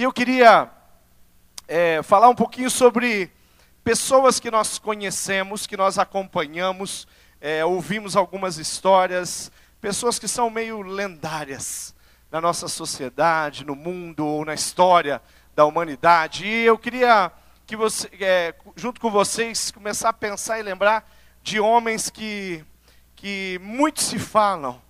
E eu queria é, falar um pouquinho sobre pessoas que nós conhecemos, que nós acompanhamos, é, ouvimos algumas histórias, pessoas que são meio lendárias na nossa sociedade, no mundo ou na história da humanidade. E eu queria que você, é, junto com vocês, começar a pensar e lembrar de homens que, que muito se falam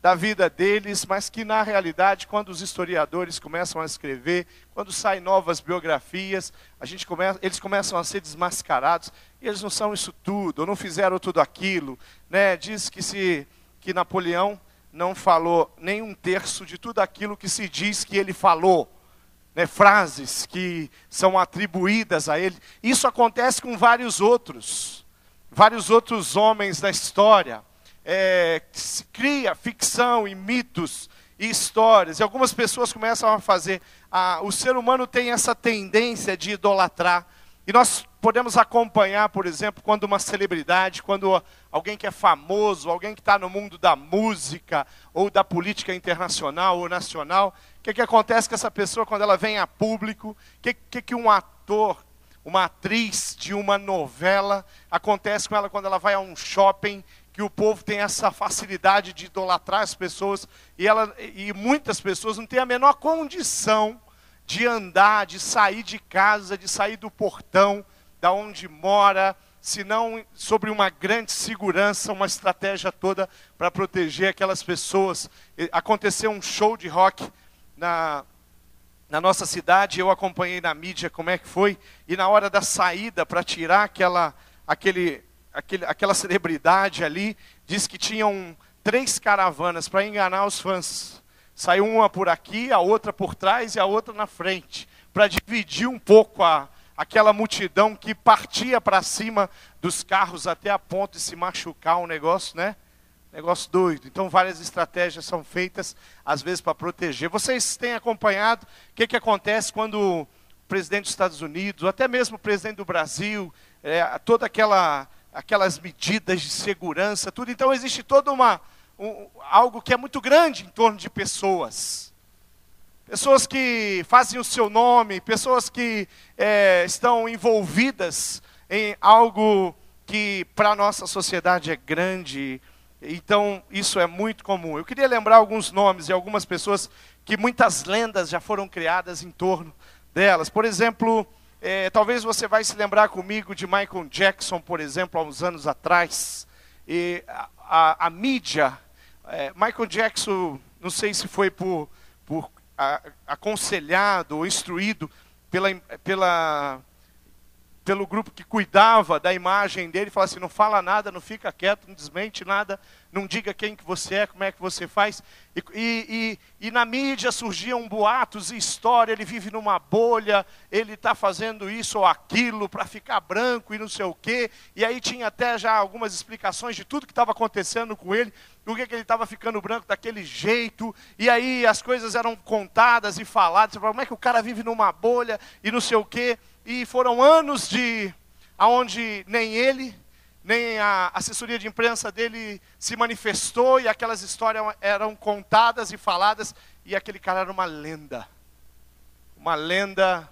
da vida deles, mas que na realidade, quando os historiadores começam a escrever, quando saem novas biografias, a gente começa, eles começam a ser desmascarados, e eles não são isso tudo, ou não fizeram tudo aquilo. Né? Diz que, se, que Napoleão não falou nem um terço de tudo aquilo que se diz que ele falou. Né? Frases que são atribuídas a ele. Isso acontece com vários outros, vários outros homens da história é, cria ficção e mitos e histórias. E algumas pessoas começam a fazer. A, o ser humano tem essa tendência de idolatrar. E nós podemos acompanhar, por exemplo, quando uma celebridade, quando alguém que é famoso, alguém que está no mundo da música ou da política internacional ou nacional, o que, que acontece com essa pessoa quando ela vem a público? O que, que, que um ator, uma atriz de uma novela, acontece com ela quando ela vai a um shopping que o povo tem essa facilidade de idolatrar as pessoas e, ela, e muitas pessoas não têm a menor condição de andar, de sair de casa, de sair do portão, da onde mora, senão sobre uma grande segurança, uma estratégia toda para proteger aquelas pessoas. Aconteceu um show de rock na, na nossa cidade, eu acompanhei na mídia como é que foi, e na hora da saída para tirar aquela, aquele, aquele, aquela celebridade ali, diz que tinham três caravanas para enganar os fãs. Saiu uma por aqui, a outra por trás e a outra na frente, para dividir um pouco a, aquela multidão que partia para cima dos carros até a ponto de se machucar, um negócio, né? Negócio doido. Então, várias estratégias são feitas, às vezes, para proteger. Vocês têm acompanhado o que, que acontece quando o presidente dos Estados Unidos, ou até mesmo o presidente do Brasil, é, toda aquela aquelas medidas de segurança, tudo. Então existe todo uma, um, algo que é muito grande em torno de pessoas. Pessoas que fazem o seu nome, pessoas que é, estão envolvidas em algo que para a nossa sociedade é grande. Então, isso é muito comum. Eu queria lembrar alguns nomes e algumas pessoas que muitas lendas já foram criadas em torno delas. Por exemplo, é, talvez você vai se lembrar comigo de Michael Jackson, por exemplo, há uns anos atrás. E a, a, a mídia, é, Michael Jackson, não sei se foi por, por a, aconselhado ou instruído pela, pela pelo grupo que cuidava da imagem dele, falava assim, não fala nada, não fica quieto, não desmente nada, não diga quem que você é, como é que você faz. E, e, e, na mídia surgiam boatos e história, ele vive numa bolha, ele está fazendo isso ou aquilo para ficar branco e não sei o quê. E aí tinha até já algumas explicações de tudo que estava acontecendo com ele, por que ele estava ficando branco daquele jeito. E aí as coisas eram contadas e faladas, você fala, como é que o cara vive numa bolha e não sei o quê e foram anos de aonde nem ele, nem a assessoria de imprensa dele se manifestou e aquelas histórias eram contadas e faladas e aquele cara era uma lenda. Uma lenda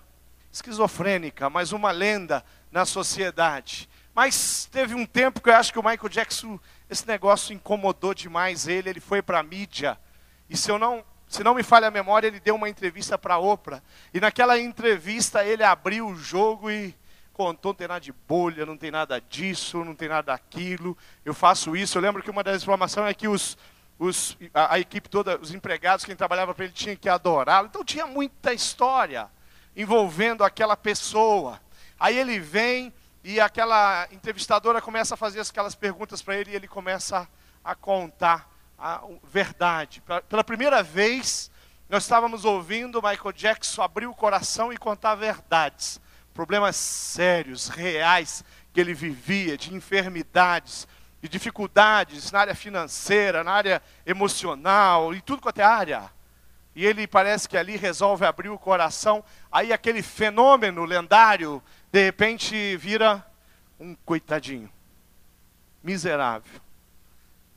esquizofrênica, mas uma lenda na sociedade. Mas teve um tempo que eu acho que o Michael Jackson, esse negócio incomodou demais ele, ele foi para a mídia. E se eu não se não me falha a memória, ele deu uma entrevista para a Oprah. E naquela entrevista ele abriu o jogo e contou, não tem nada de bolha, não tem nada disso, não tem nada daquilo. Eu faço isso. Eu lembro que uma das informações é que os, os, a, a equipe toda, os empregados, quem trabalhava para ele, tinha que adorá-lo. Então tinha muita história envolvendo aquela pessoa. Aí ele vem e aquela entrevistadora começa a fazer aquelas perguntas para ele e ele começa a contar a verdade. Pela primeira vez, nós estávamos ouvindo Michael Jackson abrir o coração e contar verdades. Problemas sérios, reais que ele vivia, de enfermidades, de dificuldades na área financeira, na área emocional, e tudo quanto é área. E ele parece que ali resolve abrir o coração. Aí aquele fenômeno lendário, de repente vira um coitadinho, miserável,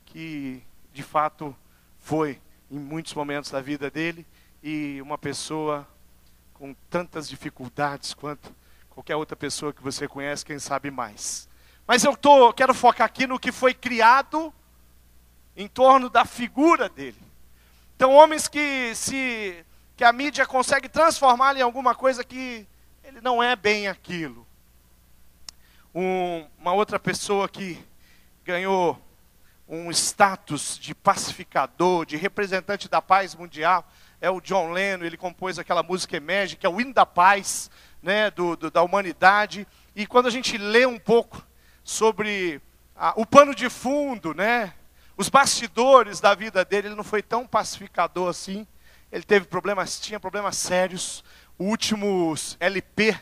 que de fato foi em muitos momentos da vida dele e uma pessoa com tantas dificuldades quanto qualquer outra pessoa que você conhece, quem sabe mais. Mas eu tô, quero focar aqui no que foi criado em torno da figura dele. Então, homens que se que a mídia consegue transformar em alguma coisa que ele não é bem aquilo. Um, uma outra pessoa que ganhou um status de pacificador, de representante da paz mundial, é o John Lennon. Ele compôs aquela música Emerge, que é o hino da paz né, do, do, da humanidade. E quando a gente lê um pouco sobre a, o pano de fundo, né, os bastidores da vida dele, ele não foi tão pacificador assim. Ele teve problemas, tinha problemas sérios. O último LP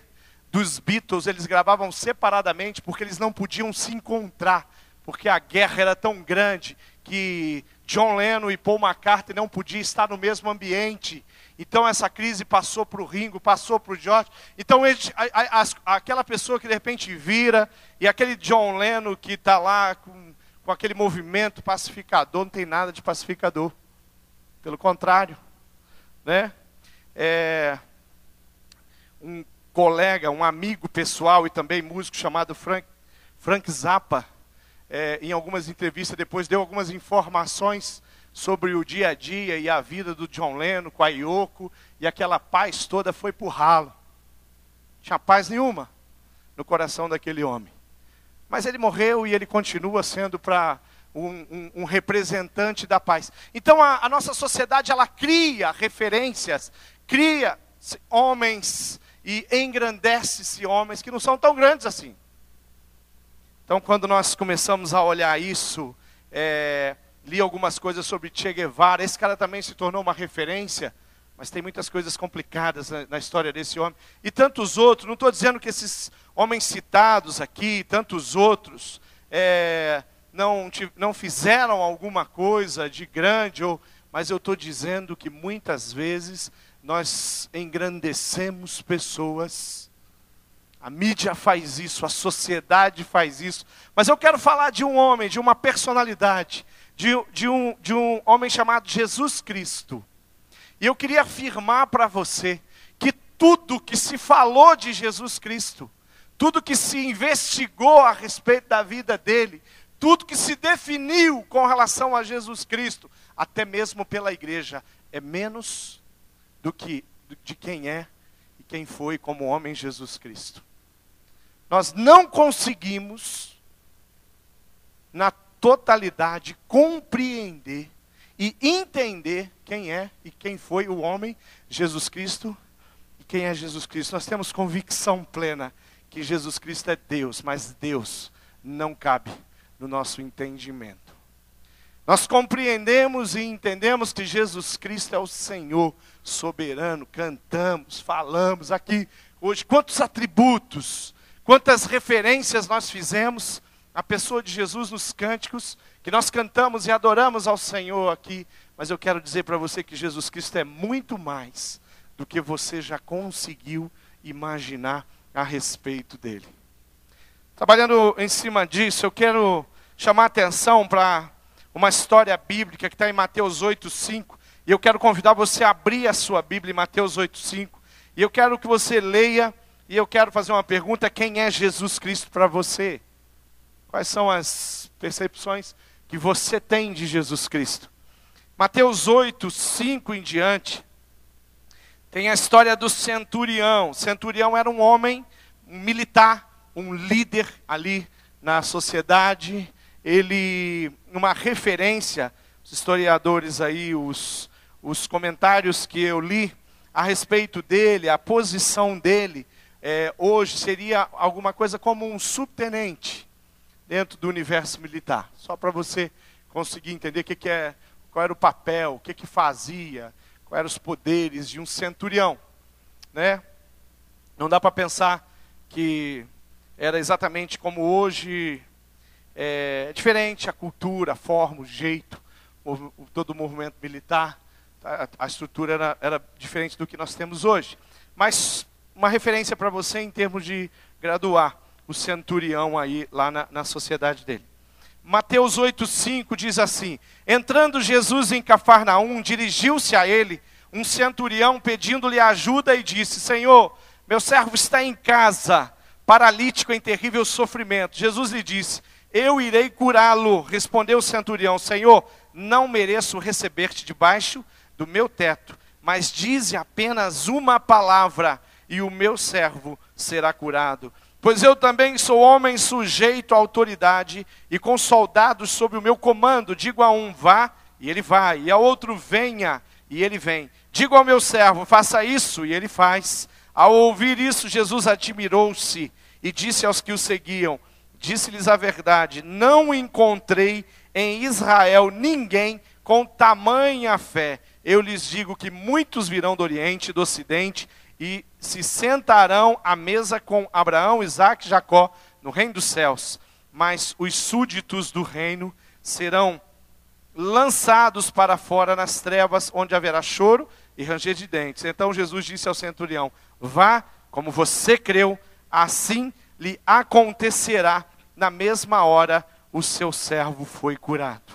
dos Beatles, eles gravavam separadamente porque eles não podiam se encontrar, porque a guerra era tão grande que John Lennon e Paul McCartney não podiam estar no mesmo ambiente. Então essa crise passou para o Ringo, passou para o George. Então ele, a, a, aquela pessoa que de repente vira, e aquele John Lennon que está lá com, com aquele movimento pacificador, não tem nada de pacificador. Pelo contrário né? É, um colega, um amigo pessoal e também músico chamado Frank, Frank Zappa, é, em algumas entrevistas depois deu algumas informações sobre o dia a dia e a vida do John Lennon com a Yoko, e aquela paz toda foi por ralo. Tinha paz nenhuma no coração daquele homem. Mas ele morreu e ele continua sendo para um, um, um, representante da paz. Então a, a nossa sociedade ela cria referências, cria homens e engrandece-se homens que não são tão grandes assim. Então quando nós começamos a olhar isso, é, li algumas coisas sobre Che Guevara, esse cara também se tornou uma referência, mas tem muitas coisas complicadas na, na história desse homem. E tantos outros, não estou dizendo que esses homens citados aqui, tantos outros, é, não, não fizeram alguma coisa de grande, ou, mas eu estou dizendo que muitas vezes nós engrandecemos pessoas. A mídia faz isso, a sociedade faz isso. Mas eu quero falar de um homem, de uma personalidade, de, de, um, de um homem chamado Jesus Cristo. E eu queria afirmar para você que tudo que se falou de Jesus Cristo, tudo que se investigou a respeito da vida dele, tudo que se definiu com relação a Jesus Cristo, até mesmo pela igreja, é menos do que de quem é e quem foi como homem Jesus Cristo. Nós não conseguimos, na totalidade, compreender e entender quem é e quem foi o homem Jesus Cristo e quem é Jesus Cristo. Nós temos convicção plena que Jesus Cristo é Deus, mas Deus não cabe no nosso entendimento. Nós compreendemos e entendemos que Jesus Cristo é o Senhor soberano, cantamos, falamos aqui hoje quantos atributos, quantas referências nós fizemos à pessoa de Jesus nos cânticos, que nós cantamos e adoramos ao Senhor aqui, mas eu quero dizer para você que Jesus Cristo é muito mais do que você já conseguiu imaginar a respeito dele. Trabalhando em cima disso, eu quero chamar atenção para uma história bíblica que está em Mateus 8,5. E eu quero convidar você a abrir a sua Bíblia em Mateus 8,5. E eu quero que você leia, e eu quero fazer uma pergunta: quem é Jesus Cristo para você? Quais são as percepções que você tem de Jesus Cristo? Mateus 8, 5 em diante, tem a história do centurião. O centurião era um homem, um militar, um líder ali na sociedade. Ele, uma referência, os historiadores aí, os, os comentários que eu li a respeito dele, a posição dele, é, hoje seria alguma coisa como um subtenente dentro do universo militar. Só para você conseguir entender o que, que é, qual era o papel, o que, que fazia, quais eram os poderes de um centurião. Né? Não dá para pensar que era exatamente como hoje, é, diferente a cultura, a forma, o jeito, o, todo o movimento militar, a, a estrutura era, era diferente do que nós temos hoje. Mas uma referência para você em termos de graduar o centurião aí lá na, na sociedade dele. Mateus 8,5 diz assim: Entrando Jesus em Cafarnaum, dirigiu-se a ele um centurião pedindo-lhe ajuda e disse: Senhor, meu servo está em casa, paralítico em terrível sofrimento. Jesus lhe disse: Eu irei curá-lo. Respondeu o centurião: Senhor, não mereço receber-te debaixo do meu teto, mas dize apenas uma palavra e o meu servo será curado. Pois eu também sou homem sujeito à autoridade e com soldados sob o meu comando. Digo a um, vá, e ele vai, e a outro, venha, e ele vem. Digo ao meu servo, faça isso, e ele faz. Ao ouvir isso, Jesus admirou-se e disse aos que o seguiam: Disse-lhes a verdade, não encontrei em Israel ninguém com tamanha fé. Eu lhes digo que muitos virão do Oriente e do Ocidente e se sentarão à mesa com Abraão, Isaac e Jacó no reino dos céus. Mas os súditos do reino serão lançados para fora nas trevas, onde haverá choro e ranger de dentes. Então Jesus disse ao centurião: Vá, como você creu, assim lhe acontecerá. Na mesma hora, o seu servo foi curado.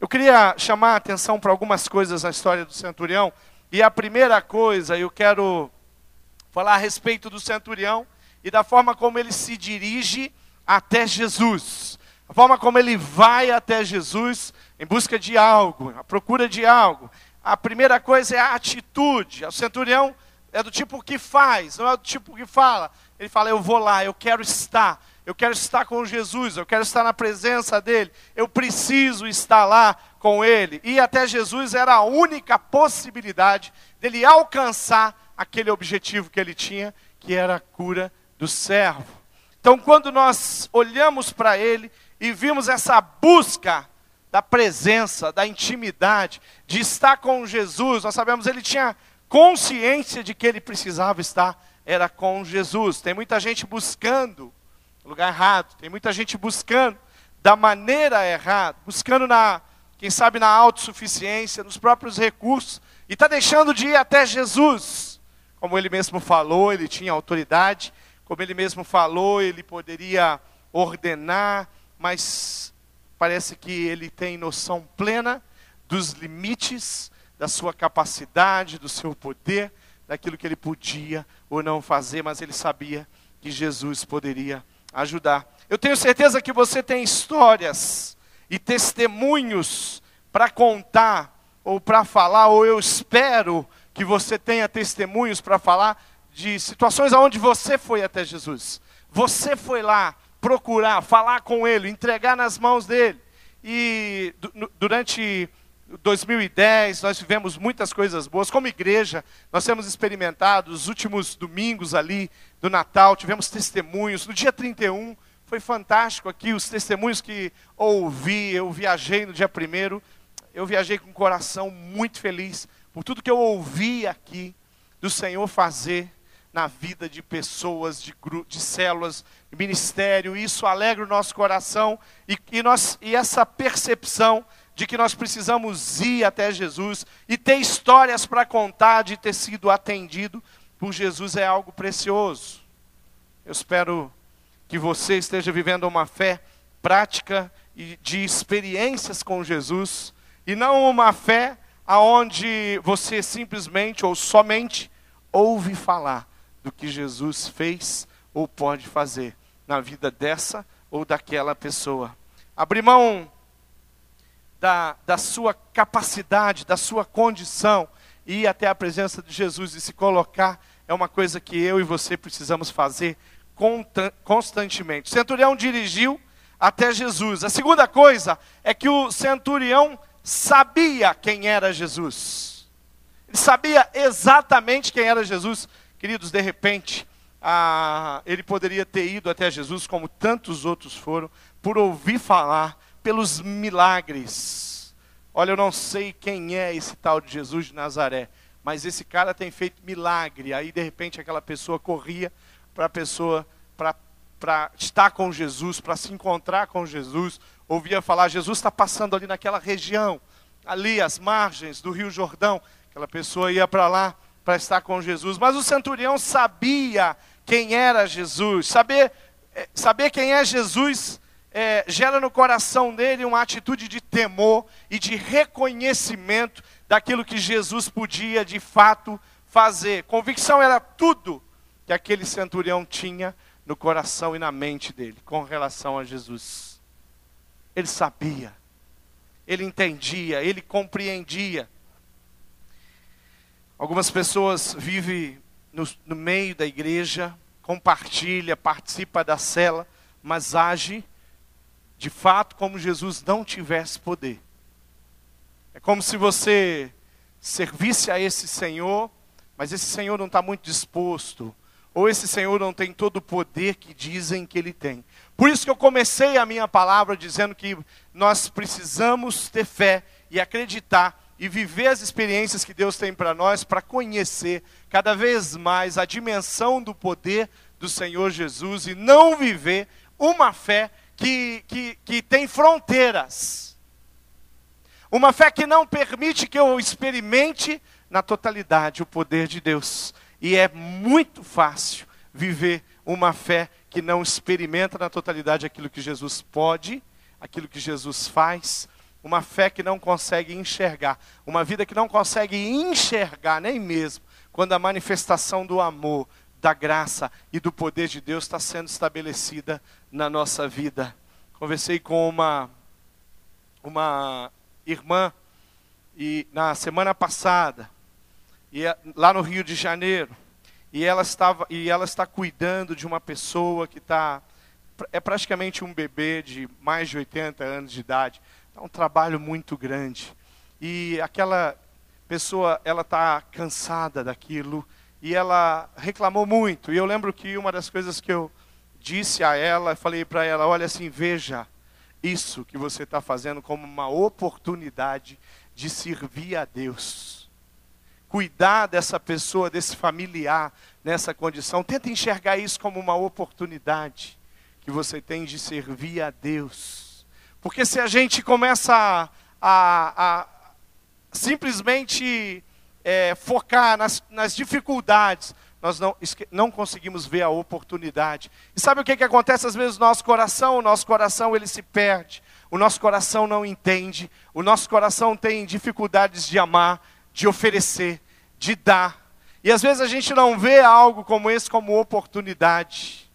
Eu queria chamar a atenção para algumas coisas na história do centurião. E a primeira coisa, eu quero falar a respeito do centurião e da forma como ele se dirige até Jesus. A forma como ele vai até Jesus em busca de algo, a procura de algo. A primeira coisa é a atitude. O centurião é do tipo que faz, não é do tipo que fala. Ele fala: Eu vou lá, eu quero estar, eu quero estar com Jesus, eu quero estar na presença dele, eu preciso estar lá com ele. E até Jesus era a única possibilidade dele alcançar aquele objetivo que ele tinha, que era a cura do servo. Então, quando nós olhamos para ele e vimos essa busca da presença, da intimidade, de estar com Jesus, nós sabemos ele tinha consciência de que ele precisava estar era com Jesus. Tem muita gente buscando no lugar errado, tem muita gente buscando da maneira errada, buscando na, quem sabe na autossuficiência, nos próprios recursos, e está deixando de ir até Jesus. Como ele mesmo falou, ele tinha autoridade, como ele mesmo falou, ele poderia ordenar, mas parece que ele tem noção plena dos limites da sua capacidade, do seu poder, daquilo que ele podia ou não fazer, mas ele sabia que Jesus poderia ajudar. Eu tenho certeza que você tem histórias e testemunhos para contar ou para falar, ou eu espero que você tenha testemunhos para falar de situações onde você foi até Jesus. Você foi lá procurar, falar com ele, entregar nas mãos dele. E durante 2010 nós tivemos muitas coisas boas. Como igreja, nós temos experimentado os últimos domingos ali do Natal, tivemos testemunhos. No dia 31 foi fantástico aqui os testemunhos que ouvi. Eu viajei no dia 1 eu viajei com o coração muito feliz por tudo que eu ouvi aqui do Senhor fazer na vida de pessoas, de, de células, de ministério. Isso alegra o nosso coração e, e, nós, e essa percepção de que nós precisamos ir até Jesus e ter histórias para contar de ter sido atendido por Jesus é algo precioso. Eu espero que você esteja vivendo uma fé prática e de experiências com Jesus e não uma fé aonde você simplesmente ou somente ouve falar do que Jesus fez ou pode fazer na vida dessa ou daquela pessoa. Abrir mão da, da sua capacidade, da sua condição, e ir até a presença de Jesus e se colocar, é uma coisa que eu e você precisamos fazer constantemente. O centurião dirigiu até Jesus. A segunda coisa é que o centurião sabia quem era Jesus. Ele sabia exatamente quem era Jesus. Queridos, de repente, ah, ele poderia ter ido até Jesus, como tantos outros foram, por ouvir falar pelos milagres. Olha, eu não sei quem é esse tal de Jesus de Nazaré, mas esse cara tem feito milagre. Aí de repente aquela pessoa corria para a pessoa para estar com Jesus, para se encontrar com Jesus, ouvia falar, Jesus está passando ali naquela região, ali as margens do Rio Jordão. Aquela pessoa ia para lá para estar com Jesus. Mas o centurião sabia quem era Jesus. Saber, eh, saber quem é Jesus é, gera no coração dele uma atitude de temor e de reconhecimento daquilo que Jesus podia de fato fazer. Convicção era tudo que aquele centurião tinha no coração e na mente dele com relação a Jesus. Ele sabia, ele entendia, ele compreendia. Algumas pessoas vivem no, no meio da igreja, compartilha, participa da cela, mas age de fato como Jesus não tivesse poder. É como se você servisse a esse Senhor, mas esse Senhor não está muito disposto, ou esse Senhor não tem todo o poder que dizem que ele tem. Por isso que eu comecei a minha palavra dizendo que nós precisamos ter fé e acreditar e viver as experiências que Deus tem para nós, para conhecer cada vez mais a dimensão do poder do Senhor Jesus e não viver uma fé que, que, que tem fronteiras. Uma fé que não permite que eu experimente na totalidade o poder de Deus. E é muito fácil viver uma fé que não experimenta na totalidade aquilo que Jesus pode, aquilo que Jesus faz, uma fé que não consegue enxergar, uma vida que não consegue enxergar nem mesmo quando a manifestação do amor, da graça e do poder de Deus está sendo estabelecida na nossa vida. Conversei com uma uma irmã e na semana passada e lá no Rio de Janeiro e ela estava e ela está cuidando de uma pessoa que está é praticamente um bebê de mais de 80 anos de idade é um trabalho muito grande. E aquela pessoa, ela está cansada daquilo e ela reclamou muito. E eu lembro que uma das coisas que eu disse a ela, falei para ela, olha assim, veja isso que você está fazendo como uma oportunidade de servir a Deus. Cuidar dessa pessoa, desse familiar nessa condição. Tenta enxergar isso como uma oportunidade que você tem de servir a Deus porque se a gente começa a, a, a simplesmente é, focar nas, nas dificuldades, nós não, não conseguimos ver a oportunidade. E sabe o que, que acontece às vezes no nosso coração? O nosso coração ele se perde, o nosso coração não entende, o nosso coração tem dificuldades de amar, de oferecer, de dar. E às vezes a gente não vê algo como esse como oportunidade.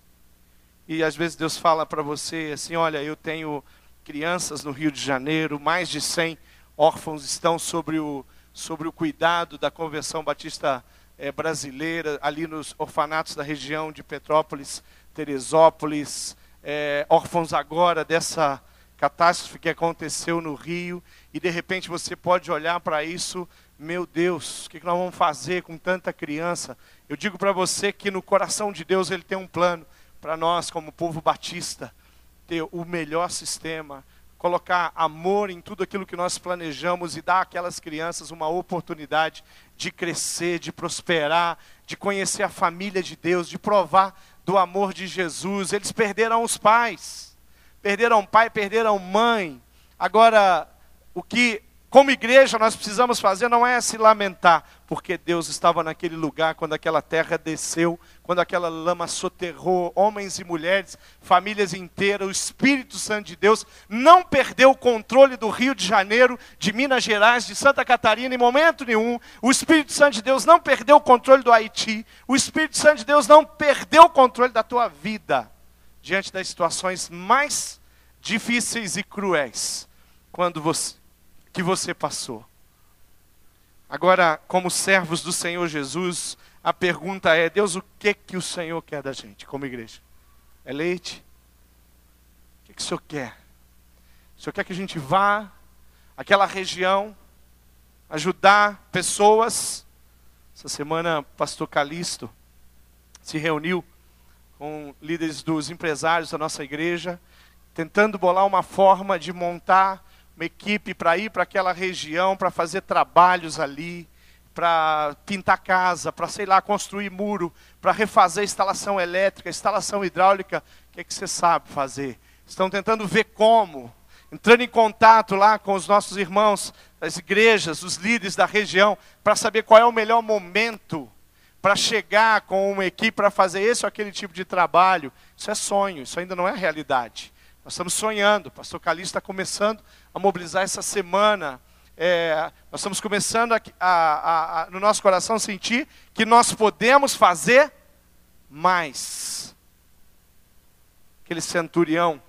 E às vezes Deus fala para você assim: olha, eu tenho crianças no Rio de Janeiro, mais de 100 órfãos estão sobre o, sobre o cuidado da Convenção Batista é, Brasileira, ali nos orfanatos da região de Petrópolis, Teresópolis, é, órfãos agora dessa catástrofe que aconteceu no Rio, e de repente você pode olhar para isso, meu Deus, o que nós vamos fazer com tanta criança? Eu digo para você que no coração de Deus Ele tem um plano para nós, como povo batista ter o melhor sistema, colocar amor em tudo aquilo que nós planejamos e dar àquelas crianças uma oportunidade de crescer, de prosperar, de conhecer a família de Deus, de provar do amor de Jesus. Eles perderam os pais, perderam pai, perderam mãe. Agora, o que como igreja, nós precisamos fazer não é se lamentar, porque Deus estava naquele lugar quando aquela terra desceu, quando aquela lama soterrou homens e mulheres, famílias inteiras, o Espírito Santo de Deus não perdeu o controle do Rio de Janeiro, de Minas Gerais, de Santa Catarina em momento nenhum. O Espírito Santo de Deus não perdeu o controle do Haiti. O Espírito Santo de Deus não perdeu o controle da tua vida diante das situações mais difíceis e cruéis. Quando você que você passou. Agora, como servos do Senhor Jesus, a pergunta é: Deus, o que que o Senhor quer da gente como igreja? É leite? O que, que o Senhor quer? O Senhor quer que a gente vá àquela região, ajudar pessoas. Essa semana, pastor Calixto se reuniu com líderes dos empresários da nossa igreja, tentando bolar uma forma de montar uma equipe para ir para aquela região, para fazer trabalhos ali, para pintar casa, para, sei lá, construir muro, para refazer instalação elétrica, instalação hidráulica. O que, é que você sabe fazer? Estão tentando ver como, entrando em contato lá com os nossos irmãos das igrejas, os líderes da região, para saber qual é o melhor momento para chegar com uma equipe para fazer esse ou aquele tipo de trabalho. Isso é sonho, isso ainda não é realidade. Nós estamos sonhando, o pastor Calixto está começando a mobilizar essa semana. É, nós estamos começando a, a, a, no nosso coração sentir que nós podemos fazer mais. Aquele centurião,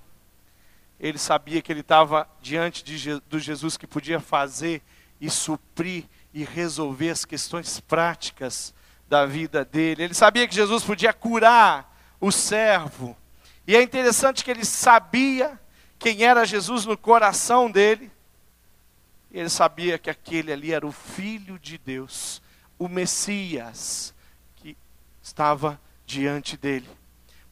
ele sabia que ele estava diante de, do Jesus que podia fazer e suprir e resolver as questões práticas da vida dele. Ele sabia que Jesus podia curar o servo. E é interessante que ele sabia quem era Jesus no coração dele. E ele sabia que aquele ali era o Filho de Deus, o Messias, que estava diante dele.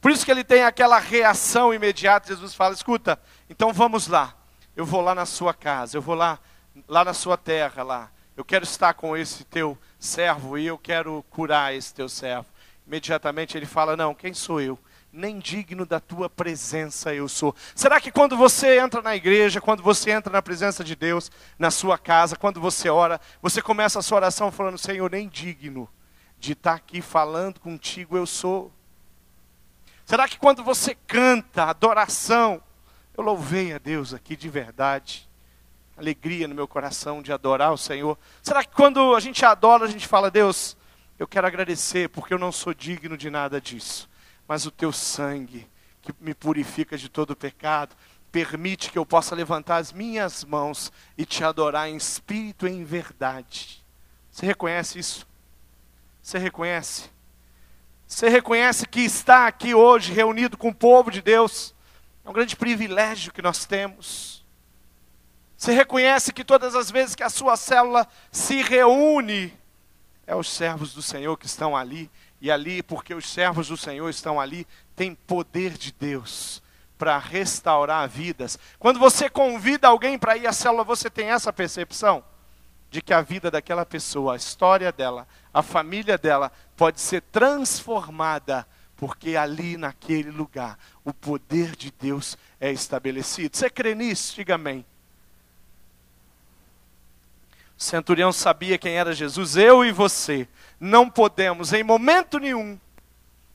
Por isso que ele tem aquela reação imediata. Jesus fala: escuta, então vamos lá. Eu vou lá na sua casa, eu vou lá, lá na sua terra, lá. Eu quero estar com esse teu servo e eu quero curar esse teu servo. Imediatamente ele fala: Não, quem sou eu? Nem digno da tua presença eu sou. Será que quando você entra na igreja, quando você entra na presença de Deus, na sua casa, quando você ora, você começa a sua oração falando: Senhor, nem digno de estar aqui falando contigo eu sou? Será que quando você canta adoração, eu louvei a Deus aqui de verdade? Alegria no meu coração de adorar o Senhor. Será que quando a gente adora, a gente fala, Deus, eu quero agradecer porque eu não sou digno de nada disso, mas o teu sangue que me purifica de todo pecado, permite que eu possa levantar as minhas mãos e te adorar em espírito e em verdade. Você reconhece isso? Você reconhece? Você reconhece que está aqui hoje reunido com o povo de Deus. É um grande privilégio que nós temos. Você reconhece que todas as vezes que a sua célula se reúne, é os servos do Senhor que estão ali. E ali, porque os servos do Senhor estão ali, tem poder de Deus para restaurar vidas. Quando você convida alguém para ir à célula, você tem essa percepção? de que a vida daquela pessoa, a história dela, a família dela pode ser transformada, porque ali naquele lugar o poder de Deus é estabelecido. Você crê nisso? Diga amém. O centurião sabia quem era Jesus, eu e você. Não podemos em momento nenhum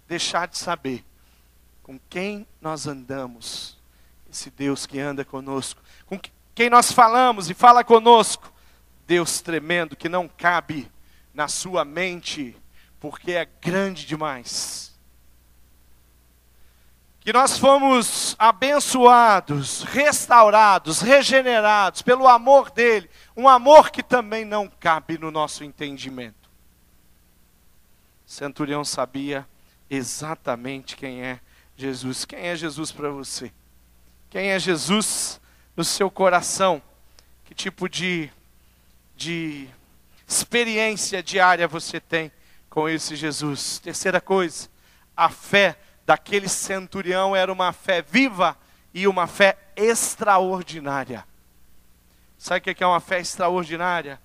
deixar de saber com quem nós andamos, esse Deus que anda conosco, com quem nós falamos e fala conosco. Deus tremendo que não cabe na sua mente, porque é grande demais. Que nós fomos abençoados, restaurados, regenerados pelo amor dele, um amor que também não cabe no nosso entendimento. O centurião sabia exatamente quem é Jesus. Quem é Jesus para você? Quem é Jesus no seu coração? Que tipo de de experiência diária você tem com esse Jesus. Terceira coisa, a fé daquele centurião era uma fé viva e uma fé extraordinária. Sabe o que é uma fé extraordinária?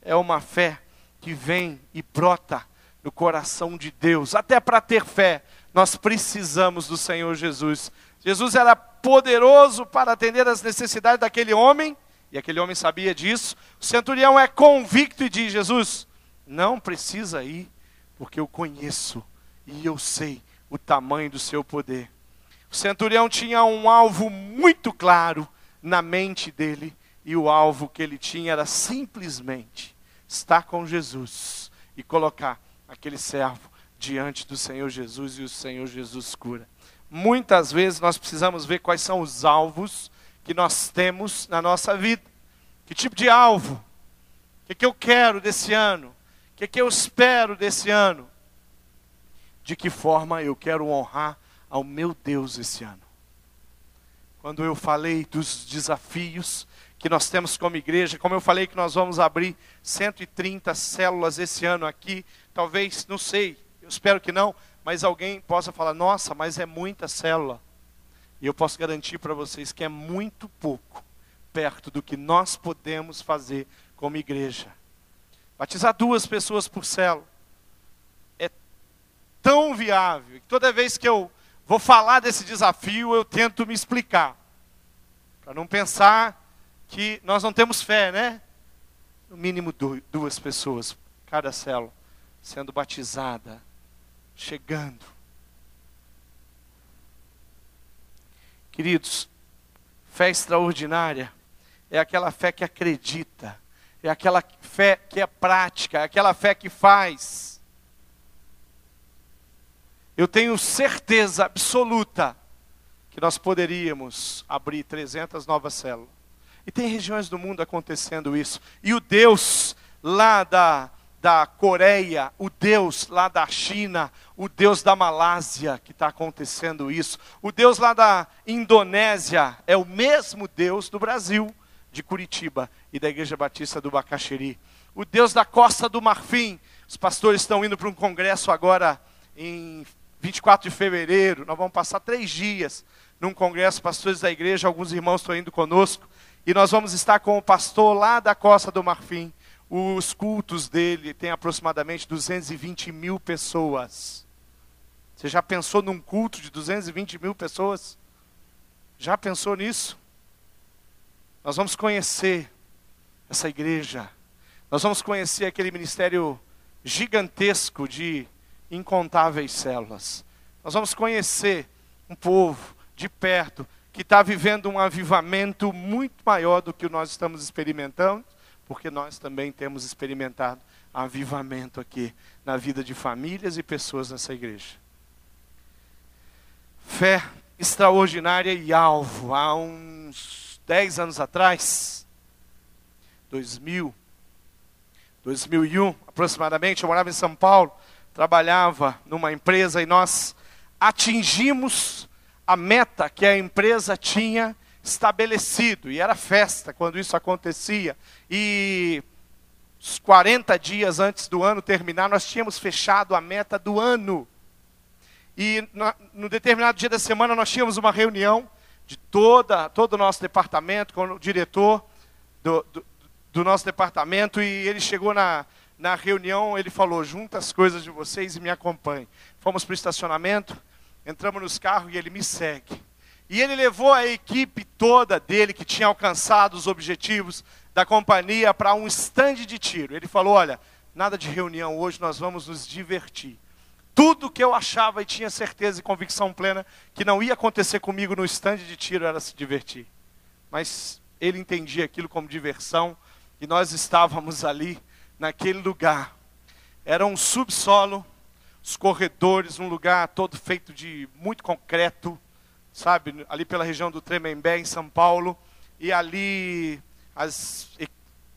É uma fé que vem e brota no coração de Deus. Até para ter fé, nós precisamos do Senhor Jesus. Jesus era poderoso para atender as necessidades daquele homem e aquele homem sabia disso. O centurião é convicto e diz: Jesus, não precisa ir, porque eu conheço e eu sei o tamanho do seu poder. O centurião tinha um alvo muito claro na mente dele, e o alvo que ele tinha era simplesmente estar com Jesus e colocar aquele servo diante do Senhor Jesus e o Senhor Jesus cura. Muitas vezes nós precisamos ver quais são os alvos que nós temos na nossa vida. Que tipo de alvo? O que, que eu quero desse ano? O que, que eu espero desse ano? De que forma eu quero honrar ao meu Deus esse ano? Quando eu falei dos desafios que nós temos como igreja, como eu falei que nós vamos abrir 130 células esse ano aqui, talvez, não sei, eu espero que não, mas alguém possa falar: nossa, mas é muita célula. E eu posso garantir para vocês que é muito pouco perto do que nós podemos fazer como igreja. Batizar duas pessoas por célula é tão viável que toda vez que eu vou falar desse desafio, eu tento me explicar. Para não pensar que nós não temos fé, né? No mínimo duas pessoas, cada célula, sendo batizada, chegando. Queridos, Fé extraordinária é aquela fé que acredita, é aquela fé que é prática, é aquela fé que faz. Eu tenho certeza absoluta que nós poderíamos abrir 300 novas células. E tem regiões do mundo acontecendo isso. E o Deus lá da, da Coreia, o Deus lá da China, o Deus da Malásia que está acontecendo isso, o Deus lá da Indonésia é o mesmo Deus do Brasil, de Curitiba e da Igreja Batista do Bacaxeri. O Deus da Costa do Marfim, os pastores estão indo para um congresso agora em 24 de fevereiro, nós vamos passar três dias num congresso, pastores da igreja, alguns irmãos estão indo conosco, e nós vamos estar com o pastor lá da Costa do Marfim. Os cultos dele têm aproximadamente 220 mil pessoas. Você já pensou num culto de 220 mil pessoas? Já pensou nisso? Nós vamos conhecer essa igreja. Nós vamos conhecer aquele ministério gigantesco de incontáveis células. Nós vamos conhecer um povo de perto que está vivendo um avivamento muito maior do que nós estamos experimentando, porque nós também temos experimentado avivamento aqui na vida de famílias e pessoas nessa igreja. Fé extraordinária e alvo. Há uns 10 anos atrás, 2000, 2001 aproximadamente, eu morava em São Paulo, trabalhava numa empresa e nós atingimos a meta que a empresa tinha estabelecido, e era festa quando isso acontecia. E os 40 dias antes do ano terminar, nós tínhamos fechado a meta do ano. E no, no determinado dia da semana nós tínhamos uma reunião de toda, todo o nosso departamento, com o diretor do, do, do nosso departamento, e ele chegou na, na reunião, ele falou: junta as coisas de vocês e me acompanhe. Fomos para o estacionamento, entramos nos carros e ele me segue. E ele levou a equipe toda dele, que tinha alcançado os objetivos da companhia, para um estande de tiro. Ele falou: Olha, nada de reunião hoje, nós vamos nos divertir. Tudo que eu achava e tinha certeza e convicção plena que não ia acontecer comigo no estande de tiro era se divertir. Mas ele entendia aquilo como diversão e nós estávamos ali, naquele lugar. Era um subsolo os corredores, um lugar todo feito de muito concreto, sabe, ali pela região do Tremembé, em São Paulo, e ali as,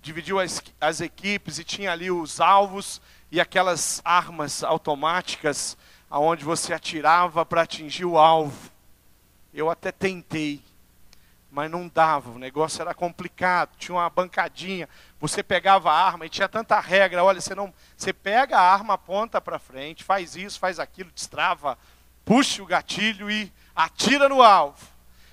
dividiu as, as equipes e tinha ali os alvos e aquelas armas automáticas aonde você atirava para atingir o alvo. Eu até tentei, mas não dava, o negócio era complicado, tinha uma bancadinha, você pegava a arma e tinha tanta regra, olha, você não, você pega a arma, aponta para frente, faz isso, faz aquilo, destrava, puxa o gatilho e atira no alvo.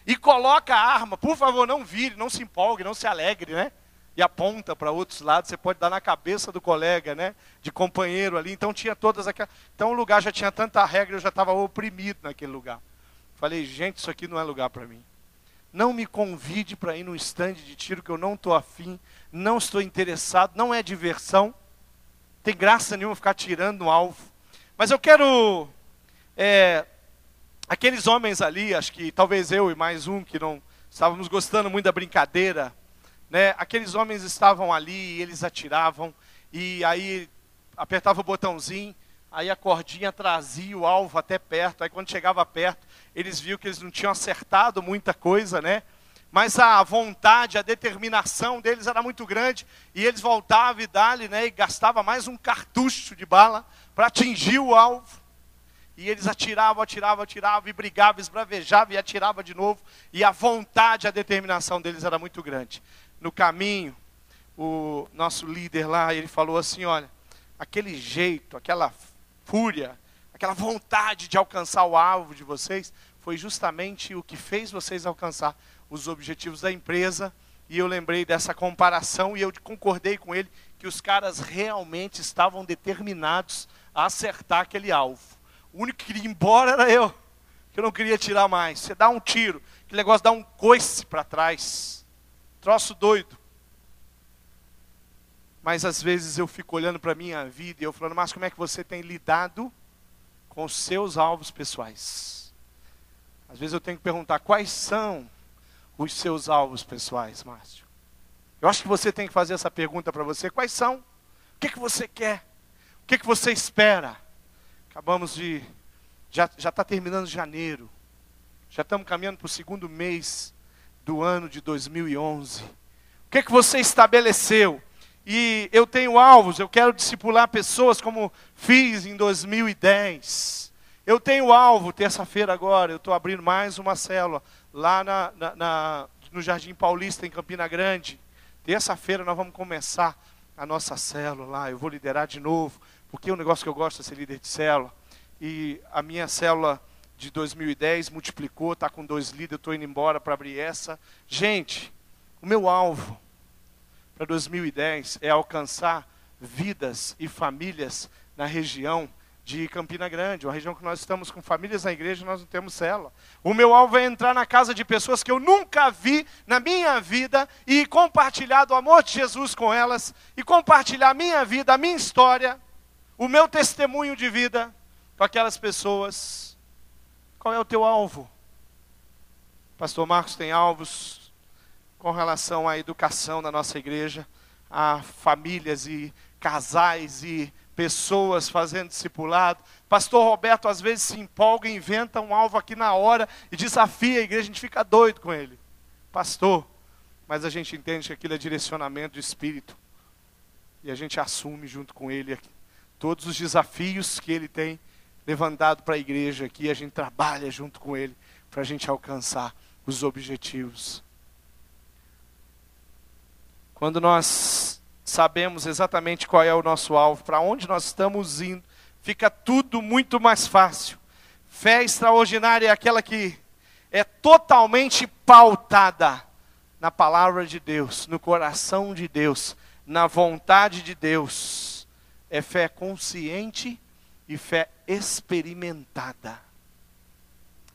E coloca a arma, por favor, não vire, não se empolgue, não se alegre, né? E aponta para outros lados, você pode dar na cabeça do colega, né? De companheiro ali. Então tinha todas aquelas. Então o lugar já tinha tanta regra, eu já estava oprimido naquele lugar. Falei, gente, isso aqui não é lugar para mim. Não me convide para ir no estande de tiro que eu não estou afim, não estou interessado, não é diversão. Tem graça nenhuma ficar tirando no alvo. Mas eu quero. É, aqueles homens ali, acho que talvez eu e mais um que não estávamos gostando muito da brincadeira, né? Aqueles homens estavam ali e eles atiravam e aí apertava o botãozinho, aí a cordinha trazia o alvo até perto. Aí quando chegava perto, eles viam que eles não tinham acertado muita coisa, né? Mas a vontade, a determinação deles era muito grande e eles voltavam e dali, né? E gastava mais um cartucho de bala para atingir o alvo. E eles atiravam, atiravam, atiravam, e brigavam, esbravejavam e atiravam de novo. E a vontade, a determinação deles era muito grande. No caminho, o nosso líder lá, ele falou assim: olha, aquele jeito, aquela fúria, aquela vontade de alcançar o alvo de vocês, foi justamente o que fez vocês alcançar os objetivos da empresa. E eu lembrei dessa comparação e eu concordei com ele que os caras realmente estavam determinados a acertar aquele alvo. O único que queria ir embora era eu, que eu não queria tirar mais. Você dá um tiro, aquele negócio dá um coice para trás. Troço doido. Mas às vezes eu fico olhando para a minha vida e eu falando, mas como é que você tem lidado com os seus alvos pessoais? Às vezes eu tenho que perguntar quais são os seus alvos pessoais, Márcio? Eu acho que você tem que fazer essa pergunta para você: quais são? O que, que você quer? O que, que você espera? Acabamos de. Já está terminando janeiro. Já estamos caminhando para o segundo mês do ano de 2011. O que, que você estabeleceu? E eu tenho alvos, eu quero discipular pessoas como fiz em 2010. Eu tenho alvo, terça-feira agora, eu estou abrindo mais uma célula lá na, na, na, no Jardim Paulista, em Campina Grande. Terça-feira nós vamos começar a nossa célula lá. Eu vou liderar de novo, porque é um negócio que eu gosto de ser líder de célula. E a minha célula de 2010 multiplicou, está com dois líderes, estou indo embora para abrir essa. Gente, o meu alvo para 2010 é alcançar vidas e famílias na região de Campina Grande, uma região que nós estamos com famílias na igreja, nós não temos célula. O meu alvo é entrar na casa de pessoas que eu nunca vi na minha vida e compartilhar do amor de Jesus com elas e compartilhar a minha vida, a minha história, o meu testemunho de vida com aquelas pessoas qual é o teu alvo? Pastor Marcos tem alvos com relação à educação da nossa igreja, a famílias e casais e pessoas fazendo discipulado. Pastor Roberto às vezes se empolga, inventa um alvo aqui na hora e desafia a igreja, a gente fica doido com ele. Pastor, mas a gente entende que aquilo é direcionamento do Espírito. E a gente assume junto com ele todos os desafios que ele tem levantado para a igreja aqui, a gente trabalha junto com ele para a gente alcançar os objetivos. Quando nós sabemos exatamente qual é o nosso alvo, para onde nós estamos indo, fica tudo muito mais fácil. Fé extraordinária é aquela que é totalmente pautada na palavra de Deus, no coração de Deus, na vontade de Deus. É fé consciente e fé experimentada.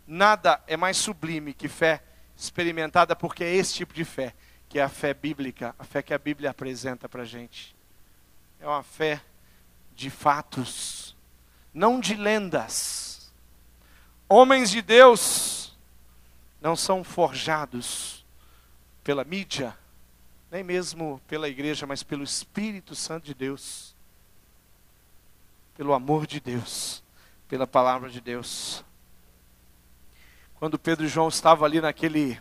Nada é mais sublime que fé experimentada, porque é esse tipo de fé que é a fé bíblica, a fé que a Bíblia apresenta para a gente. É uma fé de fatos, não de lendas. Homens de Deus não são forjados pela mídia, nem mesmo pela igreja, mas pelo Espírito Santo de Deus pelo amor de Deus, pela palavra de Deus. Quando Pedro e João estavam ali naquele,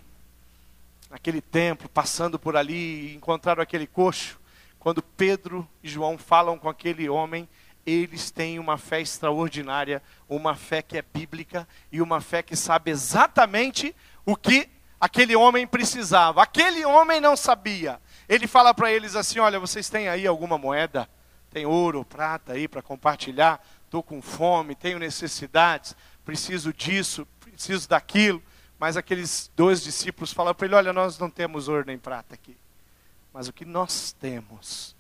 naquele templo, passando por ali, encontraram aquele coxo, quando Pedro e João falam com aquele homem, eles têm uma fé extraordinária, uma fé que é bíblica e uma fé que sabe exatamente o que aquele homem precisava. Aquele homem não sabia. Ele fala para eles assim: Olha, vocês têm aí alguma moeda? tem ouro, prata aí para compartilhar, estou com fome, tenho necessidades, preciso disso, preciso daquilo. Mas aqueles dois discípulos falaram para ele: Olha, nós não temos ouro nem prata aqui, mas o que nós temos,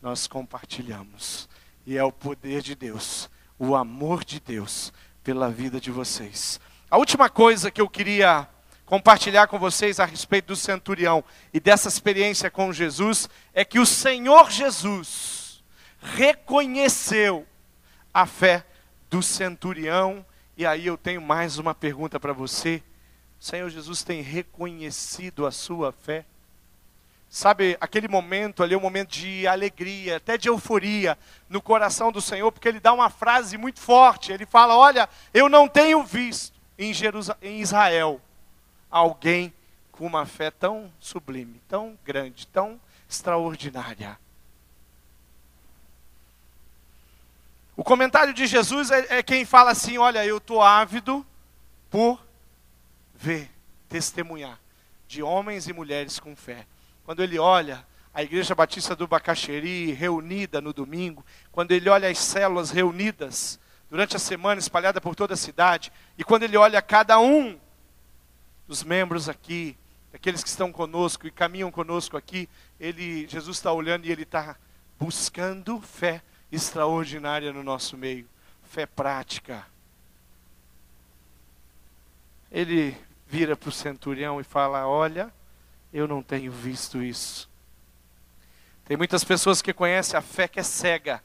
nós compartilhamos. E é o poder de Deus, o amor de Deus pela vida de vocês. A última coisa que eu queria compartilhar com vocês a respeito do centurião e dessa experiência com Jesus é que o Senhor Jesus, reconheceu a fé do centurião. E aí eu tenho mais uma pergunta para você. Senhor Jesus tem reconhecido a sua fé? Sabe, aquele momento ali, um momento de alegria, até de euforia no coração do Senhor, porque ele dá uma frase muito forte. Ele fala: Olha, eu não tenho visto em, Jerusal em Israel alguém com uma fé tão sublime, tão grande, tão extraordinária. O comentário de Jesus é, é quem fala assim: olha, eu estou ávido por ver, testemunhar de homens e mulheres com fé. Quando ele olha a Igreja Batista do Bacaxeri reunida no domingo, quando ele olha as células reunidas durante a semana espalhada por toda a cidade, e quando ele olha cada um dos membros aqui, aqueles que estão conosco e caminham conosco aqui, ele, Jesus está olhando e ele está buscando fé extraordinária no nosso meio, fé prática. Ele vira para o centurião e fala: Olha, eu não tenho visto isso. Tem muitas pessoas que conhecem a fé que é cega,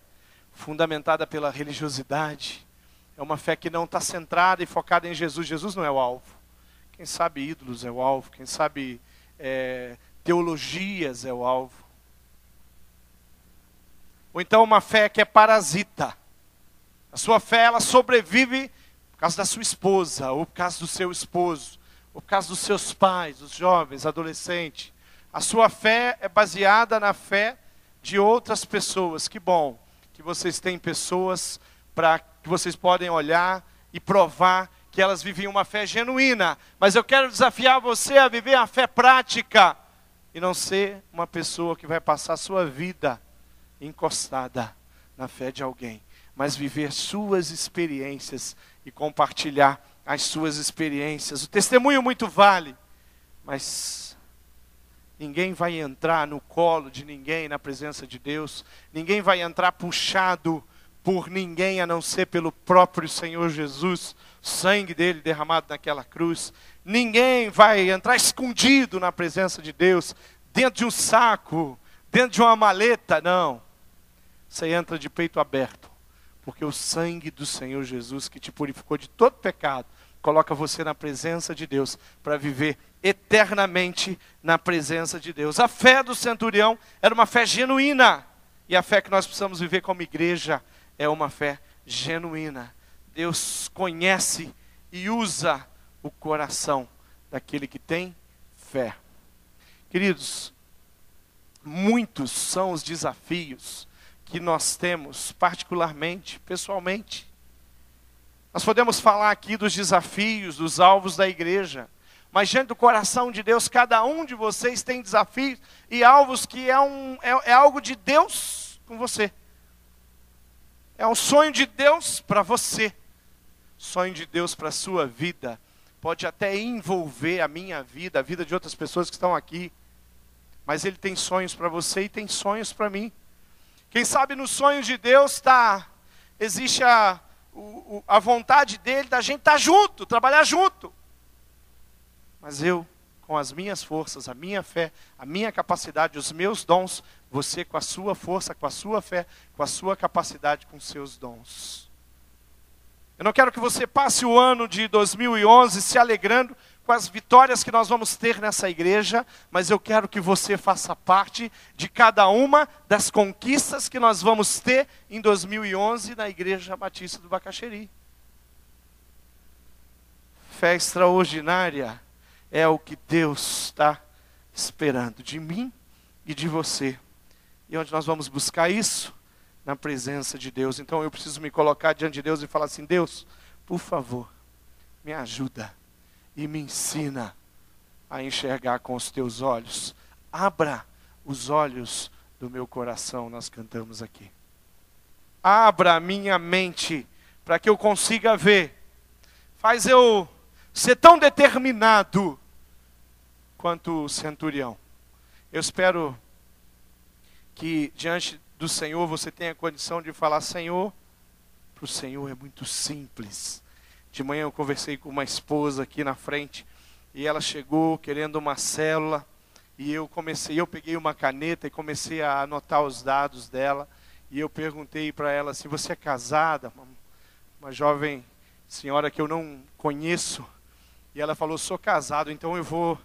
fundamentada pela religiosidade. É uma fé que não está centrada e focada em Jesus. Jesus não é o alvo. Quem sabe ídolos é o alvo, quem sabe é, teologias é o alvo. Ou então uma fé que é parasita. A sua fé ela sobrevive por causa da sua esposa, ou por causa do seu esposo, por causa dos seus pais, os jovens, adolescentes. A sua fé é baseada na fé de outras pessoas. Que bom que vocês têm pessoas para que vocês podem olhar e provar que elas viviam uma fé genuína. Mas eu quero desafiar você a viver a fé prática e não ser uma pessoa que vai passar a sua vida encostada na fé de alguém, mas viver suas experiências e compartilhar as suas experiências. O testemunho muito vale, mas ninguém vai entrar no colo de ninguém na presença de Deus, ninguém vai entrar puxado por ninguém a não ser pelo próprio Senhor Jesus, sangue dele derramado naquela cruz. Ninguém vai entrar escondido na presença de Deus, dentro de um saco, dentro de uma maleta, não. Você entra de peito aberto, porque o sangue do Senhor Jesus, que te purificou de todo pecado, coloca você na presença de Deus para viver eternamente na presença de Deus. A fé do centurião era uma fé genuína, e a fé que nós precisamos viver como igreja é uma fé genuína. Deus conhece e usa o coração daquele que tem fé. Queridos, muitos são os desafios que nós temos, particularmente, pessoalmente. Nós podemos falar aqui dos desafios, dos alvos da igreja, mas diante do coração de Deus, cada um de vocês tem desafios e alvos que é, um, é, é algo de Deus com você. É um sonho de Deus para você, sonho de Deus para a sua vida. Pode até envolver a minha vida, a vida de outras pessoas que estão aqui, mas Ele tem sonhos para você e tem sonhos para mim. Quem sabe nos sonhos de Deus está existe a, o, a vontade dele da gente estar tá junto, trabalhar junto. Mas eu, com as minhas forças, a minha fé, a minha capacidade, os meus dons, você com a sua força, com a sua fé, com a sua capacidade, com seus dons. Eu não quero que você passe o ano de 2011 se alegrando com as vitórias que nós vamos ter nessa igreja, mas eu quero que você faça parte de cada uma das conquistas que nós vamos ter em 2011 na Igreja Batista do Bacaxeri. Fé extraordinária é o que Deus está esperando de mim e de você. E onde nós vamos buscar isso? Na presença de Deus. Então eu preciso me colocar diante de Deus e falar assim: Deus, por favor, me ajuda e me ensina a enxergar com os teus olhos. Abra os olhos do meu coração, nós cantamos aqui. Abra a minha mente para que eu consiga ver. Faz eu ser tão determinado quanto o centurião. Eu espero que diante do Senhor você tenha condição de falar: Senhor, para o Senhor é muito simples de manhã eu conversei com uma esposa aqui na frente e ela chegou querendo uma célula e eu comecei, eu peguei uma caneta e comecei a anotar os dados dela e eu perguntei para ela se assim, você é casada, uma, uma jovem senhora que eu não conheço e ela falou sou casado, então eu vou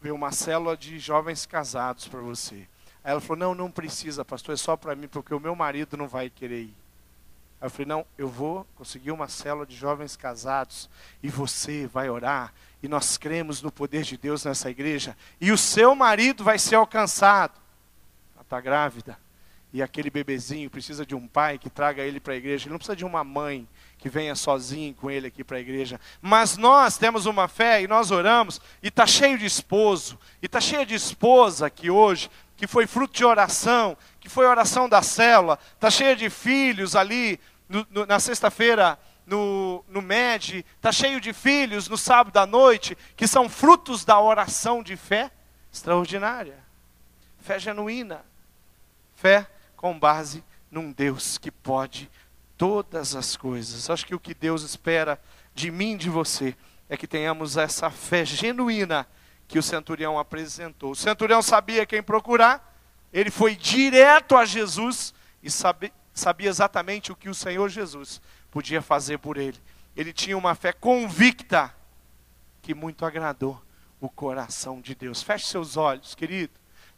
ver uma célula de jovens casados para você. Aí ela falou não, não precisa, pastor, é só para mim porque o meu marido não vai querer ir. Aí eu falei, não, eu vou conseguir uma célula de jovens casados e você vai orar e nós cremos no poder de Deus nessa igreja e o seu marido vai ser alcançado. Ela está grávida e aquele bebezinho precisa de um pai que traga ele para a igreja. Ele não precisa de uma mãe que venha sozinho com ele aqui para a igreja. Mas nós temos uma fé e nós oramos e está cheio de esposo e está cheio de esposa aqui hoje que foi fruto de oração, que foi oração da célula, está cheia de filhos ali no, no, na sexta-feira no, no MED, está cheio de filhos no sábado à noite, que são frutos da oração de fé extraordinária. Fé genuína. Fé com base num Deus que pode todas as coisas. Acho que o que Deus espera de mim de você é que tenhamos essa fé genuína que o centurião apresentou. O centurião sabia quem procurar, ele foi direto a Jesus e sabe, sabia exatamente o que o Senhor Jesus podia fazer por ele. Ele tinha uma fé convicta que muito agradou o coração de Deus. Feche seus olhos, querido.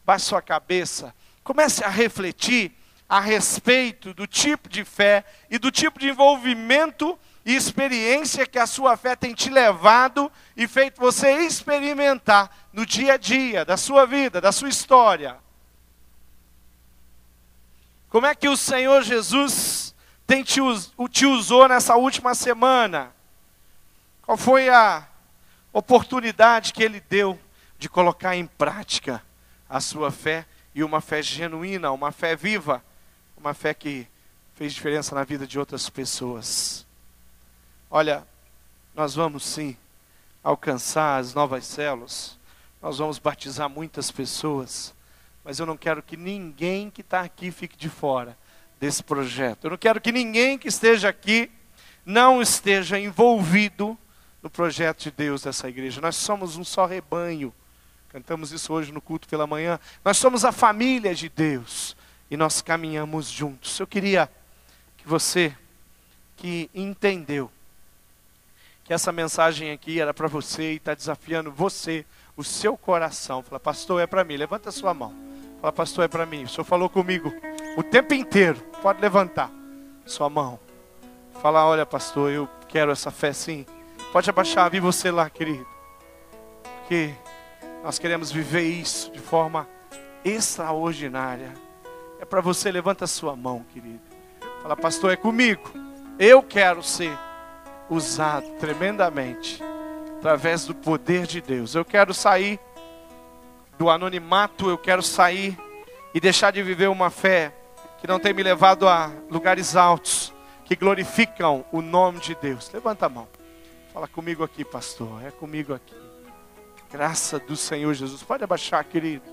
Baixe sua cabeça. Comece a refletir a respeito do tipo de fé e do tipo de envolvimento e experiência que a sua fé tem te levado e feito você experimentar no dia a dia da sua vida, da sua história. Como é que o Senhor Jesus tem te, te usou nessa última semana? Qual foi a oportunidade que Ele deu de colocar em prática a sua fé e uma fé genuína, uma fé viva, uma fé que fez diferença na vida de outras pessoas? Olha, nós vamos sim alcançar as novas células, nós vamos batizar muitas pessoas, mas eu não quero que ninguém que está aqui fique de fora desse projeto. Eu não quero que ninguém que esteja aqui não esteja envolvido no projeto de Deus dessa igreja. Nós somos um só rebanho. Cantamos isso hoje no culto pela manhã. Nós somos a família de Deus e nós caminhamos juntos. Eu queria que você que entendeu que essa mensagem aqui era para você e está desafiando você, o seu coração. Fala, pastor, é para mim. Levanta a sua mão. Fala, pastor, é para mim. O senhor falou comigo o tempo inteiro. Pode levantar sua mão. Fala, olha, pastor, eu quero essa fé sim. Pode abaixar, vi você lá, querido. Porque nós queremos viver isso de forma extraordinária. É para você, levanta sua mão, querido. Fala, pastor, é comigo. Eu quero ser usado tremendamente através do poder de Deus. Eu quero sair do anonimato, eu quero sair e deixar de viver uma fé que não tem me levado a lugares altos, que glorificam o nome de Deus. Levanta a mão. Fala comigo aqui, pastor. É comigo aqui. Graça do Senhor Jesus. Pode abaixar, querido.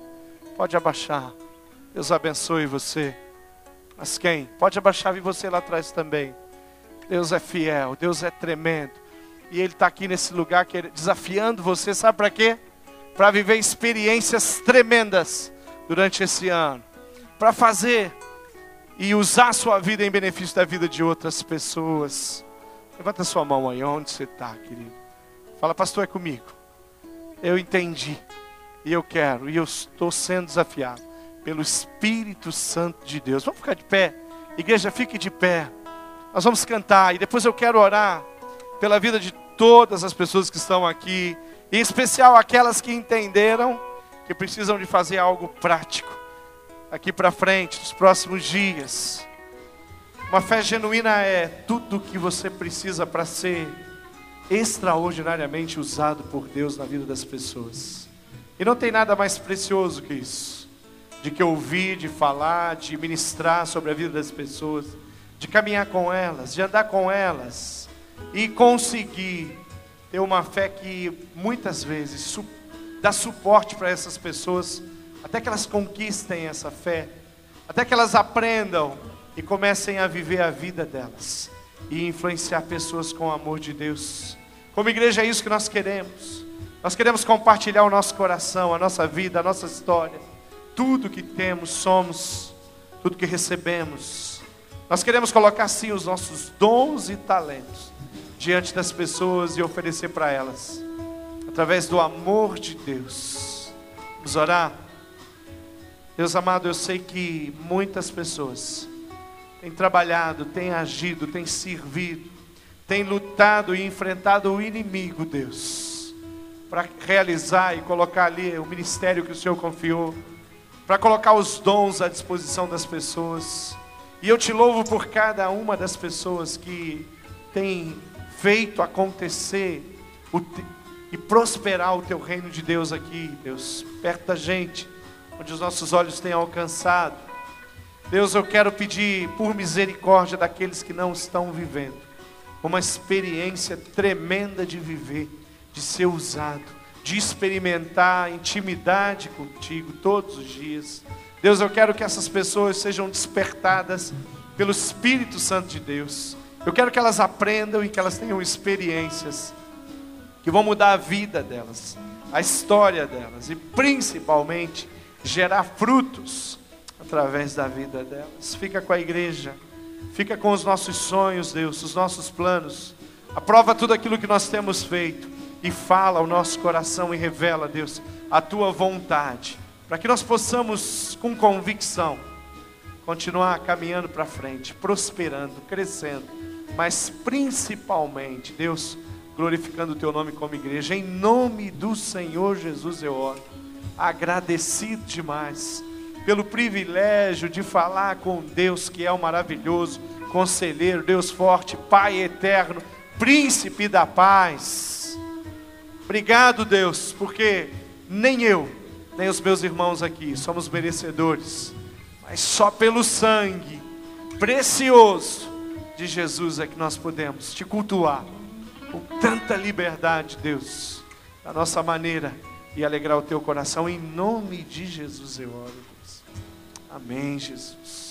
Pode abaixar. Deus abençoe você. Mas quem? Pode abaixar e você lá atrás também. Deus é fiel, Deus é tremendo. E Ele está aqui nesse lugar desafiando você, sabe para quê? Para viver experiências tremendas durante esse ano, para fazer e usar a sua vida em benefício da vida de outras pessoas. Levanta sua mão aí, onde você está, querido. Fala, pastor, é comigo. Eu entendi, e eu quero, e eu estou sendo desafiado pelo Espírito Santo de Deus. Vamos ficar de pé, igreja, fique de pé. Nós vamos cantar, e depois eu quero orar pela vida de todas as pessoas que estão aqui em especial aquelas que entenderam que precisam de fazer algo prático aqui para frente, nos próximos dias. Uma fé genuína é tudo o que você precisa para ser extraordinariamente usado por Deus na vida das pessoas. E não tem nada mais precioso que isso. De que ouvir, de falar, de ministrar sobre a vida das pessoas, de caminhar com elas, de andar com elas e conseguir ter uma fé que muitas vezes su dá suporte para essas pessoas, até que elas conquistem essa fé, até que elas aprendam e comecem a viver a vida delas e influenciar pessoas com o amor de Deus. Como igreja é isso que nós queremos. Nós queremos compartilhar o nosso coração, a nossa vida, a nossa história, tudo que temos, somos, tudo que recebemos. Nós queremos colocar sim os nossos dons e talentos diante das pessoas e oferecer para elas, através do amor de Deus. Vamos orar? Deus amado, eu sei que muitas pessoas têm trabalhado, têm agido, têm servido, têm lutado e enfrentado o inimigo, Deus, para realizar e colocar ali o ministério que o Senhor confiou, para colocar os dons à disposição das pessoas. E eu te louvo por cada uma das pessoas que tem feito acontecer te, e prosperar o teu reino de Deus aqui, Deus, perto da gente, onde os nossos olhos têm alcançado. Deus, eu quero pedir por misericórdia daqueles que não estão vivendo, uma experiência tremenda de viver, de ser usado, de experimentar intimidade contigo todos os dias. Deus, eu quero que essas pessoas sejam despertadas pelo Espírito Santo de Deus eu quero que elas aprendam e que elas tenham experiências que vão mudar a vida delas, a história delas e principalmente gerar frutos através da vida delas. Fica com a igreja, fica com os nossos sonhos, Deus, os nossos planos. Aprova tudo aquilo que nós temos feito e fala ao nosso coração e revela, Deus, a tua vontade, para que nós possamos, com convicção, continuar caminhando para frente, prosperando, crescendo, mas principalmente, Deus, glorificando o teu nome como igreja, em nome do Senhor Jesus eu oro, agradecido demais pelo privilégio de falar com Deus que é o maravilhoso conselheiro, Deus forte, Pai eterno, príncipe da paz. Obrigado, Deus, porque nem eu, nem os meus irmãos aqui somos merecedores, mas só pelo sangue precioso de Jesus é que nós podemos te cultuar com tanta liberdade, Deus, da nossa maneira e alegrar o teu coração. Em nome de Jesus eu oro, Deus. Amém, Jesus.